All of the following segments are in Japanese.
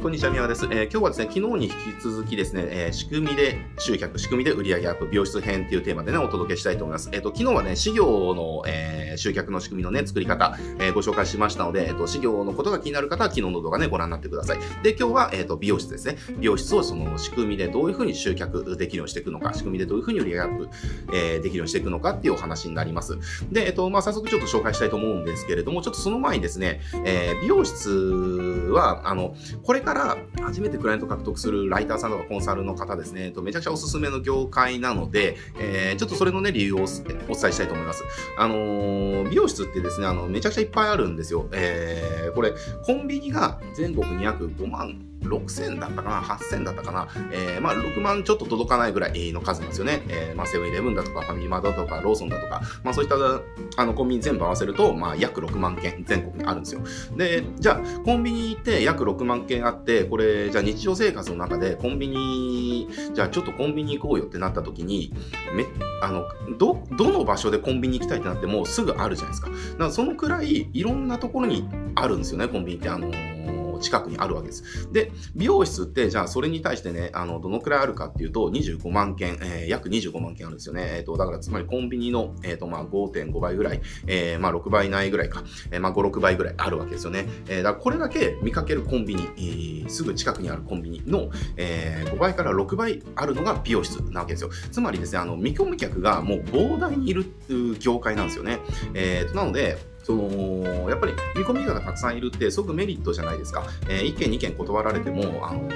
こんにちは、宮です、えー、今日はですね、昨日に引き続きですね、えー、仕組みで集客、仕組みで売上アップ、美容室編っていうテーマでね、お届けしたいと思います。えっ、と、昨日はね、事業の、え集客の仕組みのね、作り方、えご紹介しましたので、えっ、と、事業のことが気になる方は、昨日の動画ね、ご覧になってください。で、今日は、えっ、と、美容室ですね。美容室をその仕組みでどういうふうに集客できるようにしていくのか、仕組みでどういうふうに売上アップ、えできるようにしていくのかっていうお話になります。で、えっ、と、まあ、早速ちょっと紹介したいと思うんですけれども、ちょっとその前にですね、え美容室は、あの、これからから初めてクライアント獲得するライターさんとかコンサルの方ですね、とめちゃくちゃおすすめの業界なので、えー、ちょっとそれのね、理由をお伝えしたいと思います。あのー、美容室ってですね、あの、めちゃくちゃいっぱいあるんですよ。えー、これ、コンビニが全国に約5万6000だったかな ?8000 だったかな？えー、まあ、6万ちょっと届かないぐらいの数なんですよね。えー、まあ、セブンイレブンだとか、ファミマートとか、ローソンだとか、まあ、そういった、あの、コンビニ全部合わせると、まあ、約6万件全国にあるんですよ。で、じゃあ、コンビニって約6万件あって、これ、じゃあ日常生活の中でコンビニ、じゃあちょっとコンビニ行こうよってなった時に、め、あの、ど、どの場所でコンビニ行きたいってなってもすぐあるじゃないですか。だからそのくらいいろんなところにあるんですよね、コンビニって。あのー近くにあるわけです。で、美容室って、じゃあそれに対してね、あの、どのくらいあるかっていうと、25万件、えー、約25万件あるんですよね。えっ、ー、と、だからつまりコンビニの、えっ、ー、と、まあ5.5倍ぐらい、えー、まあ6倍ないぐらいか、えー、まあ5、6倍ぐらいあるわけですよね。えー、だからこれだけ見かけるコンビニ、えー、すぐ近くにあるコンビニの、えー、5倍から6倍あるのが美容室なわけですよ。つまりですね、あの、見込み客がもう膨大にいる業界なんですよね。えー、となので、そのやっぱり見込み客がたくさんいるってすごくメリットじゃないですか。えー、1件2件断られても、あのもう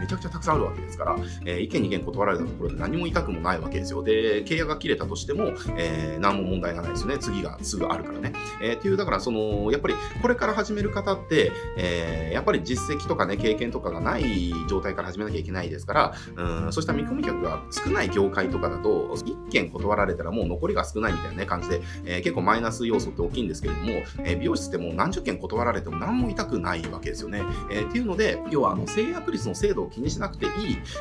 めちゃくちゃたくさんあるわけですから、えー、1件2件断られたところで何も痛くもないわけですよ。で、契約が切れたとしても、えー、何も問題がないですよね。次がすぐあるからね。えー、っていう、だからその、やっぱりこれから始める方って、えー、やっぱり実績とかね、経験とかがない状態から始めなきゃいけないですから、うん、そうした見込み客が少ない業界とかだと、1件断られたらもう残りが少ないみたいな、ね、感じで、えー、結構マイナス要素って大きいんですけれども、え、美容室ってもう何十件断られても何も痛くないわけですよね。え、っていうので、要はあの制約率の精度を気にしなくていい、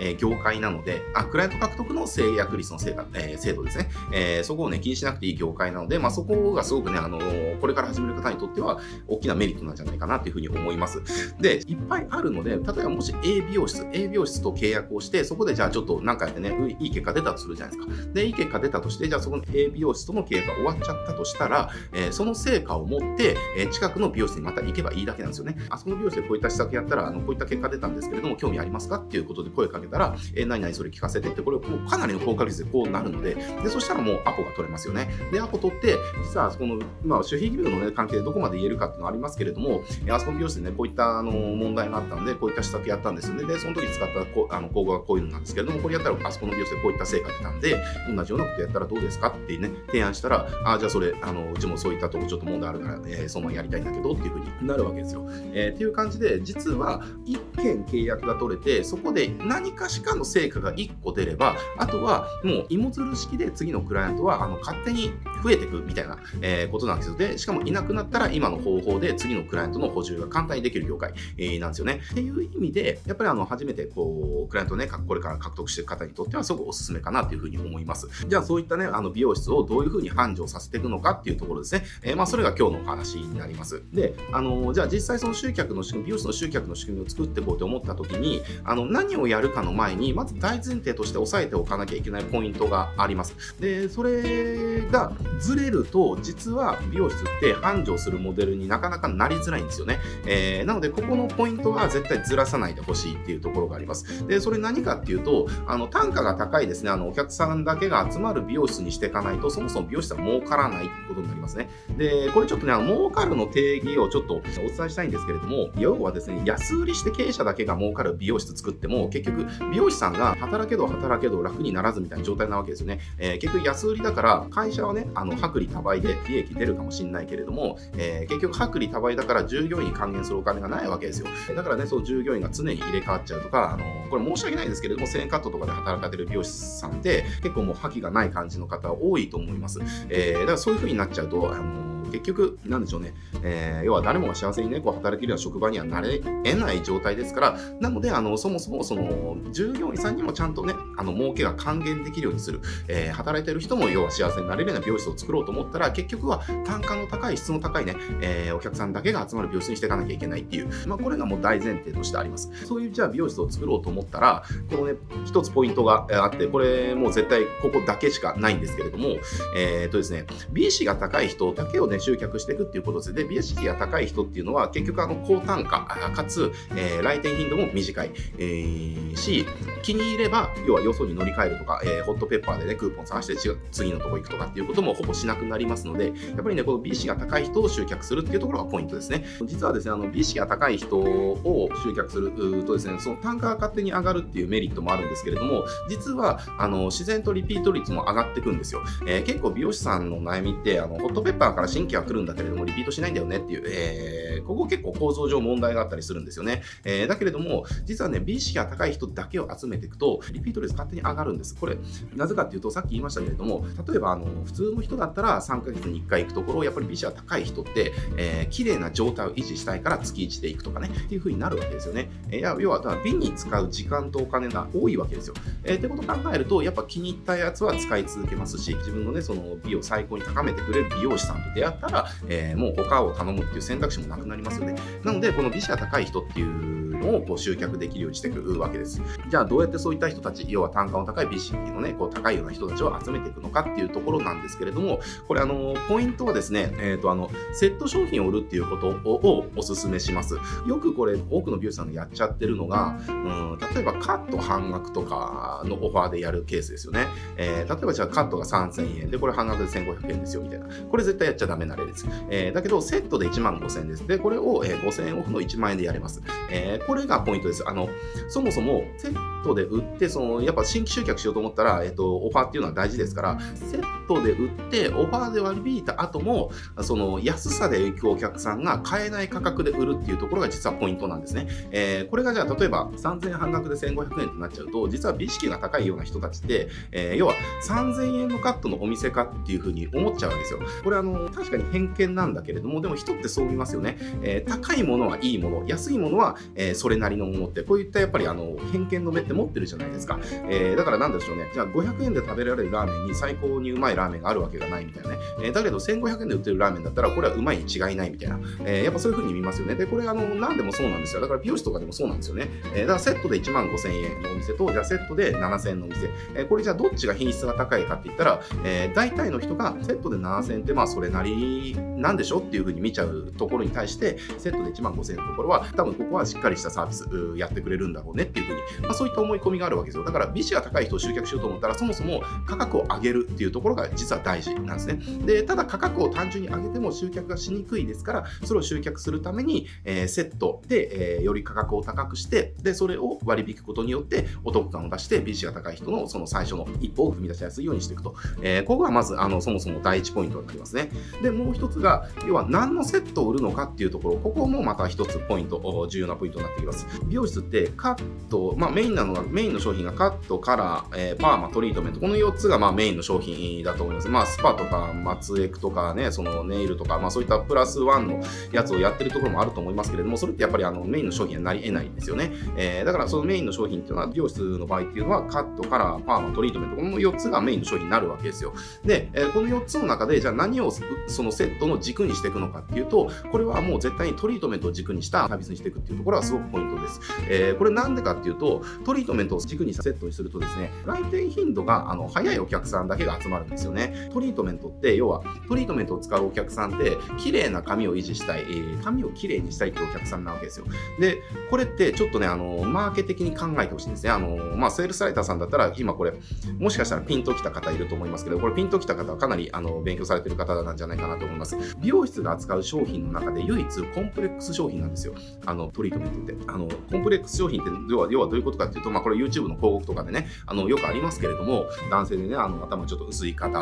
え、業界なので、あ、クライアント獲得の制約率の精,、えー、精度ですね、え。そこをね、気にしなくていい業界なので、まあそこがすごくね、あのこれから始める方にとっては大きなメリットなんじゃないかなっていうふうに思います。で、いっぱいあるので、例えばもし A 美容室、A 美容室と契約をして、そこでじゃあちょっと何かやってね、いい結果出たとするじゃないですか。で、いい結果出たとして、じゃあそこの A 美容室との契約が終わっちゃったとしたら、えー、その成果を持って、え、近くの美容室にまた行けばいいだけなんですよね。あそこの美容室でこういった施策やったら、あのこういった結果出たんですけれども、興味ありますかっていうことで声かけたら、えー、何々それ聞かせてって、これもうかなりの効果率でこうなるので、で、そしたらもうアポが取れますよね。で、アポ取って、実はそこの、まあ、守秘義務の、ね、関係でどこまで言えるかっていうのはありますけれども、あそこの美容室でね、こういったあの問題があったんで、こういった施策やったんですよね。で、その時使ったこあの工具がこういうのなんですけれども、これやったらあそこの美容室でこういった成果出たんで、同じようなことやったらどうですかってね、提案したら、あ、じゃあそれ、あの、うちもそういったとこちょっと問題あるから、えー、そのやりたいんだけどっていうふうになるわけですよ。えー、っていう感じで、実は1件契約が取れて、そこで何かしかの成果が1個出れば、あとはもう芋づる式で次のクライアントはあの勝手に増えていくみたいな、えー、ことなんですよ。で、しかもいなくなったら今の方法で次のクライアントの補充が簡単にできる業界、えー、なんですよね。っていう意味で、やっぱりあの初めてこう、クライアントね、これから獲得していく方にとってはすごくおすすめかなというふうに思います。じゃあそういったね、あの美容室をどういうふうに繁盛させていくのかっていうところですね。えー、まあそれが今日のお話になります。で、あのじゃあ実際その集客の仕組み、美容室の集客の仕組みを作っていこうと思った時に、あの何をやるかの前に、まず大前提として押さえておかなきゃいけないポイントがあります。で、それがずれると、実は美容室って繁盛するモデルになかなかなりづらいんですよね。えー、なので、ここのポイントは絶対ずらさないでほしいっていうところがあります。で、それ何かっていうと、あの単価が高いですね、あのお客さんだけが集まる美容室にしていかないと、そもそも美容室は儲からないってことになりますね。で、これちょっとね、あの儲かるの定義をちょっとお伝えしたいんですけれども、要はですね、安売りして経営者だけが儲かる美容室作っても、結局、美容師さんが働けど働けど楽にならずみたいな状態なわけですよね。えー、結局、安売りだから、会社はね、あの薄利多売で利益出るかもしれないけれども、えー、結局、薄利多売だから従業員に還元するお金がないわけですよ。だからね、その従業員が常に入れ替わっちゃうとか、あのこれ申し訳ないですけれども、1000円カットとかで働かれる美容師さんって、結構もう覇気がない感じの方多いと思います。えー、だからそういう風になっちゃうと、あの結局、なんでしょうね、えー、要は誰もが幸せにね、こう働けるような職場にはなれ得ない状態ですから、なので、あの、そもそも、その、従業員さんにもちゃんとね、あの、儲けが還元できるようにする。えー、働いてる人も要は幸せになれるような美容室を作ろうと思ったら、結局は単価の高い、質の高いね、えー、お客さんだけが集まる美容室にしていかなきゃいけないっていう、まあ、これがもう大前提としてあります。そういうじゃあ美容室を作ろうと思ったら、このね、一つポイントがあって、これもう絶対ここだけしかないんですけれども、えー、とですね、美意識が高い人だけをね、集客していくっていうことです。で、美意識が高い人っていうのは、結局あの、高単価、かつ、えー、来店頻度も短い、えー、し、気に入れば、要はよそに乗り換えるとか、えー、ホットペッパーでね、クーポン探して次のとこ行くとかっていうこともほぼしなくなりますので、やっぱりね、この美意識が高い人を集客するっていうところがポイントですね。実はですね、あの、美意識が高い人を集客するとですね、その単価が勝手に上がるっていうメリットもあるんですけれども、実は、あの、自然とリピート率も上がってくんですよ。えー、結構美容師さんの悩みって、あの、ホットペッパーから新規は来るんだけれども、リピートしないんだよねっていう、えー、ここ結構構造上問題があったりするんですよね。え、だけれども、実はね、美意識が高い人だけを集めていくと、リピート率勝手に上がるんです。これ、なぜかっていうと、さっき言いましたけれども、例えば、あの、普通の人だったら3ヶ月に1回行くところ、やっぱり美意識が高い人って、えー、綺麗な状態を維持したいから月1で行くとかね、っていう風になるわけですよね。えー、要は、だ美に使う時間とお金が多いわけですよ。えー、ってことを考えると、やっぱ気に入ったやつは使い続けますし、自分のね、その美を最高に高めてくれる美容師さんと出会ったら、えー、もう他を頼むっていう選択肢もなくなりますよね。なので、この美視が高い人っていうのをこう集客できるようにしていくわけです。じゃあ、どうやってそういった人たち、要は単価の高い美意識のね、こう高いような人たちを集めていくのかっていうところなんですけれども、これ、あの、ポイントはですね、えっ、ー、と、あの、セット商品を売るっていうことをお勧めします。よくこれ、多くの美容師さんがやっちゃってるのが、うん、例えばカット半額とかのオファーでやるケースですよね。えー、例えばじゃあカットが3000円で、これ半額で1500円ですよ、みたいな。これ絶対やっちゃダメな例です。えー、だけど、セットで1万5000円です。で、これを、えー、5000円オフの1万円でやれます。えー、これがポイントです。あの、そもそも、セットで売って、その、やっぱ新規集客しようと思ったら、えっ、と、オファーっていうのは大事ですから、セットで売って、オファーで割り引いた後も、その、安さで行くお客さんが買えない価格で売るっていうところが実はポイントなんですね。えこれがじゃあ、例えば、3000円半額で1500円ってなっちゃうと、実は美意識が高いような人たちって、え要は3000円のカットのお店かっていうふうに思っちゃうわけですよ。これあの、確かに偏見なんだけれども、でも人ってそう見ますよね。えー、高いものはいいもの、安いものは、えー、それなりのものって、こういったやっぱりあの、偏見の目って持ってるじゃないですか。えー、だからなんでしょうね。じゃあ500円で食べられるラーメンに最高にうまいラーメンがあるわけがないみたいなね。えー、だけど1500円で売ってるラーメンだったら、これはうまいに違いないみたいな。えー、やっぱそういう風に見ますよね。で、これあの、何でもそうなんですよ。だから美容師とかでもそうなんですよね。えー、だからセットで1万5000円のお店と、じゃあセットで7000円のお店。えー、これじゃあどっちが品質が高いかって言ったら、えー、大体の人がセットで7000円ってまあそれなりなんでしょっていう風に見ちゃうところに対して、セットで1万5000円のところは、多分ここはしっかりしたサービスやってくれるんだろうねっていう風に、まあ、そういった思い込みがあるわけですよ。だから美視が高い人を集客しようと思ったら、そもそも価格を上げるっていうところが実は大事なんですね。で、ただ価格を単純に上げても集客がしにくいですから、それを集客するために、えー、セットで、えー、より価格を高くして、で、それを割り引くことによってお得感を出して、美視が高い人のその最初の一歩を踏み出しやすいようにしていくと。えー、ここがまず、あの、そもそも第一ポイントになりますね。で、もう一つが、要は何のセットを売るのかっていうところ、ここもまた一つポイント、重要なポイントになってきます。美容室ってカット、まあメインなのが、メインの商品がカット、カラー、えー、パーマ、トリートメント、この4つがまあメインの商品だと思います。まあスパとか、松エクとかね、そのネイルとか、まあそういったプラスワンのやつをやってるところもあると思いますけれども、それってやっぱりあのメインの商品になり得ないんですよね。えー、だからそのメインの商品っていうのは、美容室の場合っていうのは、カット、カラー、パーマ、トリートメント、この4つがメインの商品になるわけですよ。で、えー、この4つの中で、じゃあ何をそのセットの軸にしていくのかっていうと、これはもう絶対にトリートメントを軸にしたサービスにしていくっていうところはすごくポイントです。えー、これなんでかっていうと、トリートメントを軸にセットにするとですね、来店頻度があの早いお客さんだけが集まるんですよね。トリートメントって、要はトリートメントを使うお客さんって、綺麗な髪を維持したい、えー、髪を綺麗にしたいっていうお客さんなわけですよ。で、これってちょっとね、あの、マーケ的に考えてほしいんですね。あの、まあ、セールスライターさんだったら、今これ、もしかしたらピンときた方いると思いますけど、これピンときた方はかなりあの勉強されてる方なんじゃないかなと思います。美容室が扱う商品の中で唯一コンプレックス商品なんですよ。あの、トリートメントって。あの、コンプレックス商品って要は、要はどういうことかっていうと、まあ、これ YouTube の広告とかでね、あの、よくありますけれども、男性でね、あの、頭ちょっと薄い方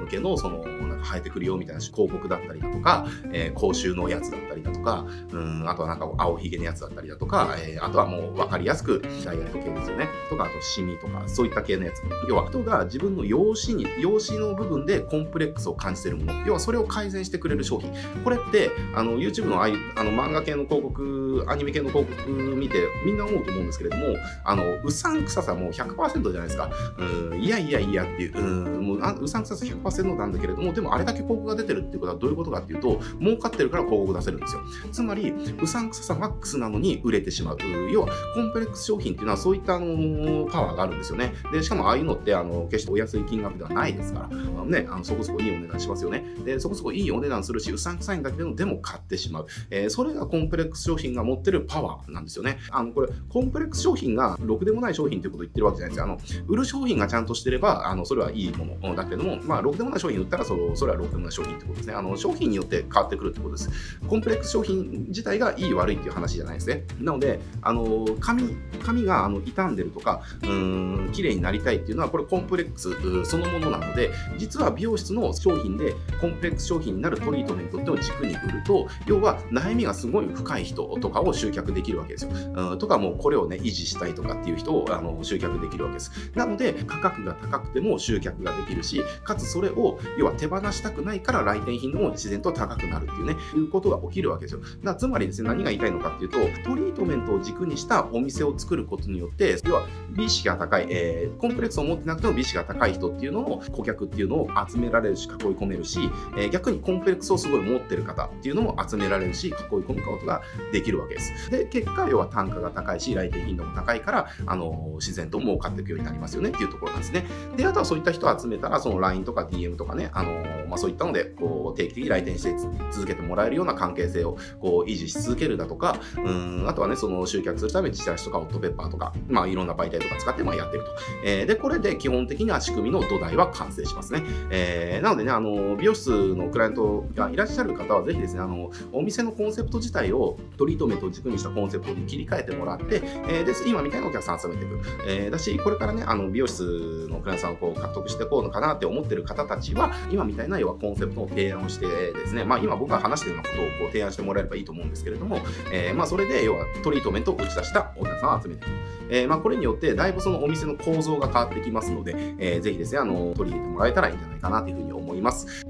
向けの、その、か生えてくるよみたいな広告だったりだとか、えー、口臭のやつだったりだとか、うん、あとはなんか青ひげのやつだったりだとか、えー、あとはもう分かりやすくダイエット系ですよね。とか、あとシミとか、そういった系のやつ。要は人が自分の容姿に、容姿の部分でコンプレックスを感じてるもの。要はそれを改善してくれる商品。これって、あの、YouTube のああいうあの漫画系の広告、アニメ系の広告見て、みんな思うと思うんですけれども、あの、うさんくささも100%じゃないですか。うん、いやいやいやっていう、うん、もううさんくささ100%なんだけれども、でもあれだけ広告が出てるっていうことはどういうことかっていうと、儲かってるから広告出せるんですよ。つまり、うさんくささマックスなのに売れてしまう。要は、コンプレックス商品っていうのはそういったあのパワーがあるんですよね。で、しかもああいうのってあの決してお安い金額ではないですから、あのね、あのそこそこいいお値段しますよね。で、そこそこいいお値段するし、うさんくさいんだけど、でも買ってしまう。えー、それがコンプレックス商品が持ってるパワーなんですよね。あの、これ、コンプレックス商品がろくでもない商品ということを言ってるわけじゃないですよ。あの、売る商品がちゃんとしてれば、あの、それはいいものだけども、まあ、ろくでもない商品売ったら、そのそれはろくでもな商品ってことですね。あの、商品によって変わってくるってことです。コンプレックス商品自体がいい悪いっていう話じゃないですね。なので、あの、髪、髪があの傷んでるとか、うん、綺麗になりたいっていうのは、これコンプレックスそのものなので、実は美容室の商品でコンプレックス商品になるトリートメントっていうのを軸に売ると、要は悩みがすごい深い人とかを集客できるわけですよ。うん、とかもうこれをね、維持したいとかっていう人をあの集客できるわけです。なので、価格が高くても集客ができるし、かつそれを、要は手放したくないから来店頻度も自然と高くなるっていうね、いうことが起きるわけですよ。だつまりですね、何が言いたいのかっていうと、トリートメントを軸にしたお店を作ることによって、要は美意識が高い、えー、コンプレックスを持ってなくても美意識が高い人っていうのを、顧客っていうのを集められるし、囲い込めるし、えー、逆にコンプレックスをすごい持ってる方っていうのも集められるし、囲い込むことができるわけです。で、結果、要は単価が高いし、来店頻度も高いから、あの自然と儲かっていくようになりますよねっていうところなんですね。で、あとはそういった人を集めたら、その LINE とか DM とかね、あのまあ、そういったので、こう、定期的に来店して続けてもらえるような関係性をこう維持し続けるだとか、うん、あとはね、その集客するためにチラシとかオットペッパーとか、まあ、いろんな媒体とか使ってまあやってると。えー、で、これで基本的には仕組みの土台は完成しますね。えー、なのでね、あの、美容室のクライアントがいらっしゃる方は、ぜひですね、あの、お店のコンセプト自体をトリートメントを軸にしたコンセプトに切り替えてもらって、えー、で、今みたいなお客さん集めていく。えー、だし、これからね、あの、美容室のクライアントさんをこう獲得していこうのかなって思ってる方たちは、今みたいな要はコンセプトを提案をしてですね、まあ今僕が話してるようなことをこう提案してもらえればいいと思うんですけれども、えー、まあそれで要はトリートメントを打ち出したお客さんを集めていく。えー、まあこれによってだいぶそのお店の構造が変わってきますので、えー、ぜひですね、あの、取り入れてもらえたらいいんじゃないかなというふうに思います。